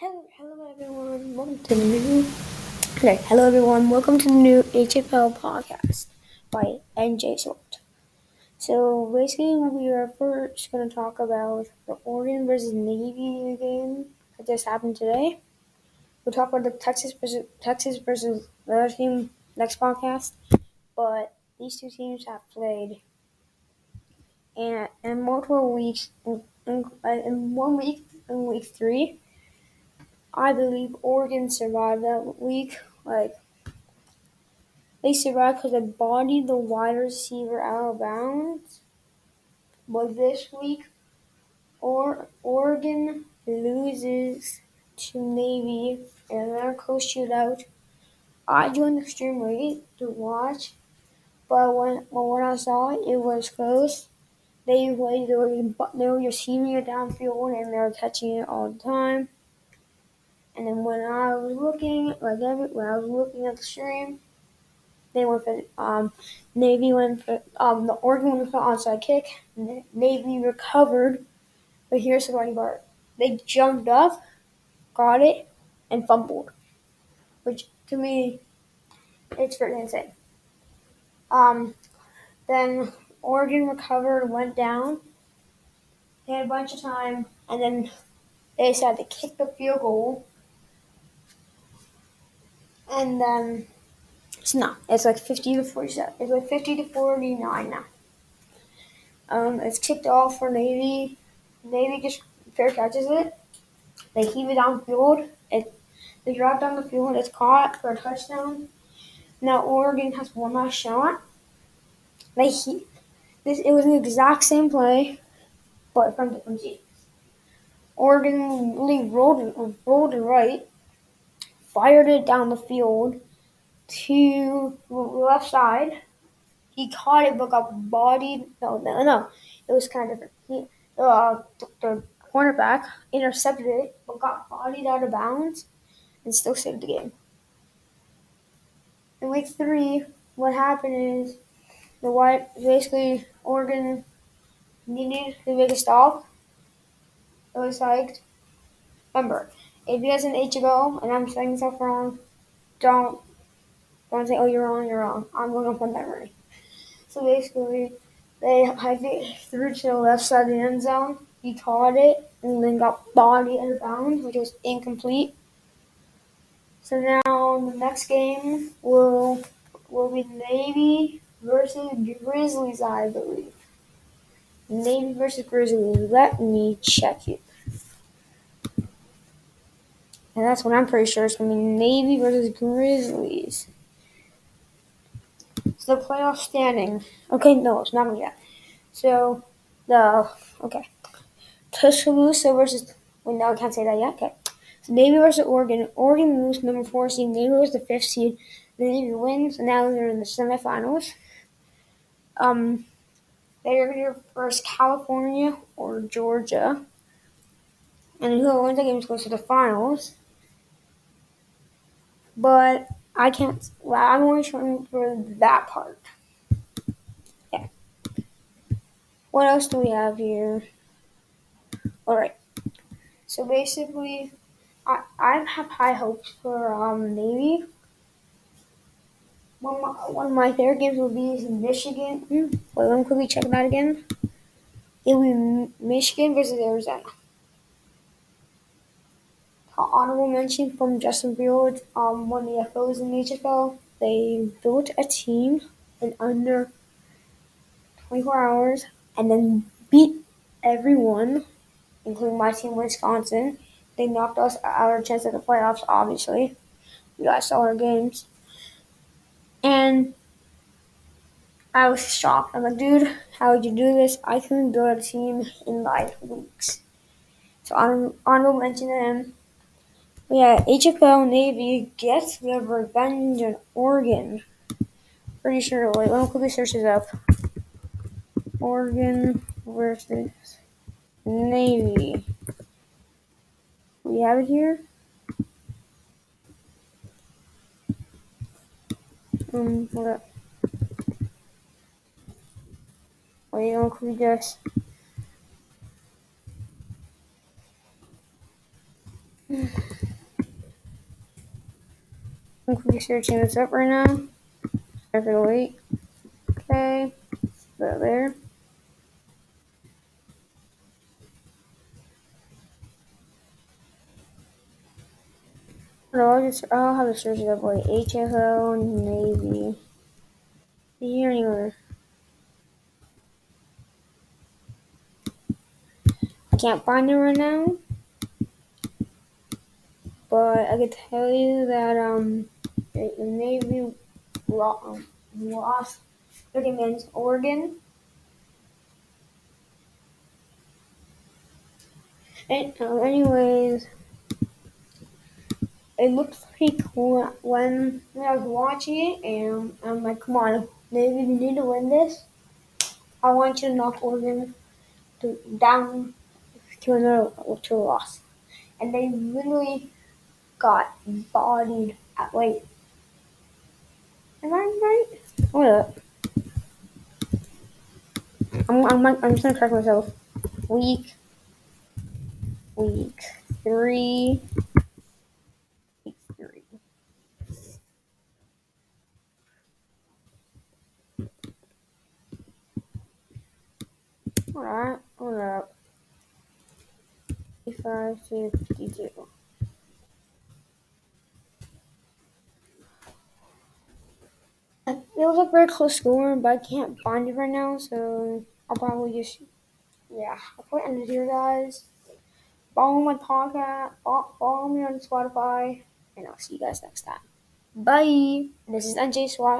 Hello, hello everyone. Welcome to the new. Okay, hello everyone. Welcome to the new HFL podcast by NJ Swart. So basically, we are first going to talk about the Oregon versus Navy game that just happened today. We'll talk about the Texas versus Texas versus the other team next podcast. But these two teams have played and in multiple weeks in, in, in one week in week three I believe Oregon survived that week. Like they survived because they bodied the wide receiver out of bounds. But this week, or Oregon loses to Navy in their close shootout. I joined the stream late to watch, but when but when I saw it, it was close. They, they, they, were, they were receiving it downfield and they were catching it all the time. And then when I was looking, like every, when I was looking at the stream, they went for um, Navy went for um, the Oregon went for onside kick. Navy recovered, but here's the funny part: they jumped up, got it, and fumbled, which to me, it's pretty insane. Um, then Oregon recovered, went down. They had a bunch of time, and then they decided to kick the field goal and then it's not. It's like fifty to forty-seven. It's like fifty to forty-nine now. Um, it's kicked off for Navy. Navy just fair catches it. They heave it downfield. It they drop down the field. It's caught for a touchdown. Now Oregon has one last shot. They he, this it was the exact same play, but from different teams. Oregon really rolled rolled right fired it down the field to the left side. He caught it but got bodied. No, no, no. It was kind of different. He, uh, the cornerback intercepted it but got bodied out of bounds and still saved the game. In week three, what happened is the white basically Oregon needed to make a stop. It was like remember if you guys an HFL and I'm saying stuff wrong, don't don't say, oh, you're wrong, you're wrong. I'm going to put memory. So basically, they I think threw to the left side of the end zone. He caught it and then got body out of bounds, which was incomplete. So now the next game will will be Navy versus Grizzlies, I believe. Navy versus Grizzlies. Let me check it. And that's what I'm pretty sure it's going to be Navy versus Grizzlies. So the playoff standing. Okay, no, it's not yet. So the okay, Tuscaloosa versus. No, I can't say that yet. Okay, so Navy versus Oregon. Oregon moves number four seed. Navy was the fifth seed. Navy wins, and now they're in the semifinals. Um, they're here versus California or Georgia, and whoever wins the game goes to the finals but I can't. Well, I'm only showing for that part. Yeah. What else do we have here? All right. So basically, I I have high hopes for um Navy. One of my, one of my favorite games will be Michigan. Hmm, wait, let me quickly check that again. It will be Michigan versus Arizona honorable mention from Justin Fields, um, of the FOs in the HFL. They built a team in under 24 hours and then beat everyone, including my team, Wisconsin. They knocked us out of our chance at the playoffs, obviously. You guys saw our games. And I was shocked. I'm like, dude, how would you do this? I couldn't build a team in like weeks. So I honorable mention to him. Yeah, HFL Navy gets the revenge in Oregon. Pretty sure. Wait, let me quickly search this up. Oregon versus Navy. We have it here. Um, hold up. Wait, let me quickly just. I'm quickly searching this up right now. For the wait. Okay, put there. No, I'll just I'll have to search it up like HFL Navy. Here anywhere. I can't find it right now. But I can tell you that um the Navy um, lost against Oregon. And, uh, anyways, it looked pretty cool when I was watching it, and I'm like, come on, Navy, you need to win this. I want you to knock Oregon to, down to another to a loss. And they literally got bodied at wait. Am I right? Hold up. I'm, I'm, I'm just gonna correct myself. Week, week three, week three. Alright, hold up. 55 to 52. Was a very close score, but I can't find it right now, so I'll probably just, yeah, I'll put it in here, guys. Follow my podcast, follow me on Spotify, and I'll see you guys next time. Bye! This is NJ SWAT.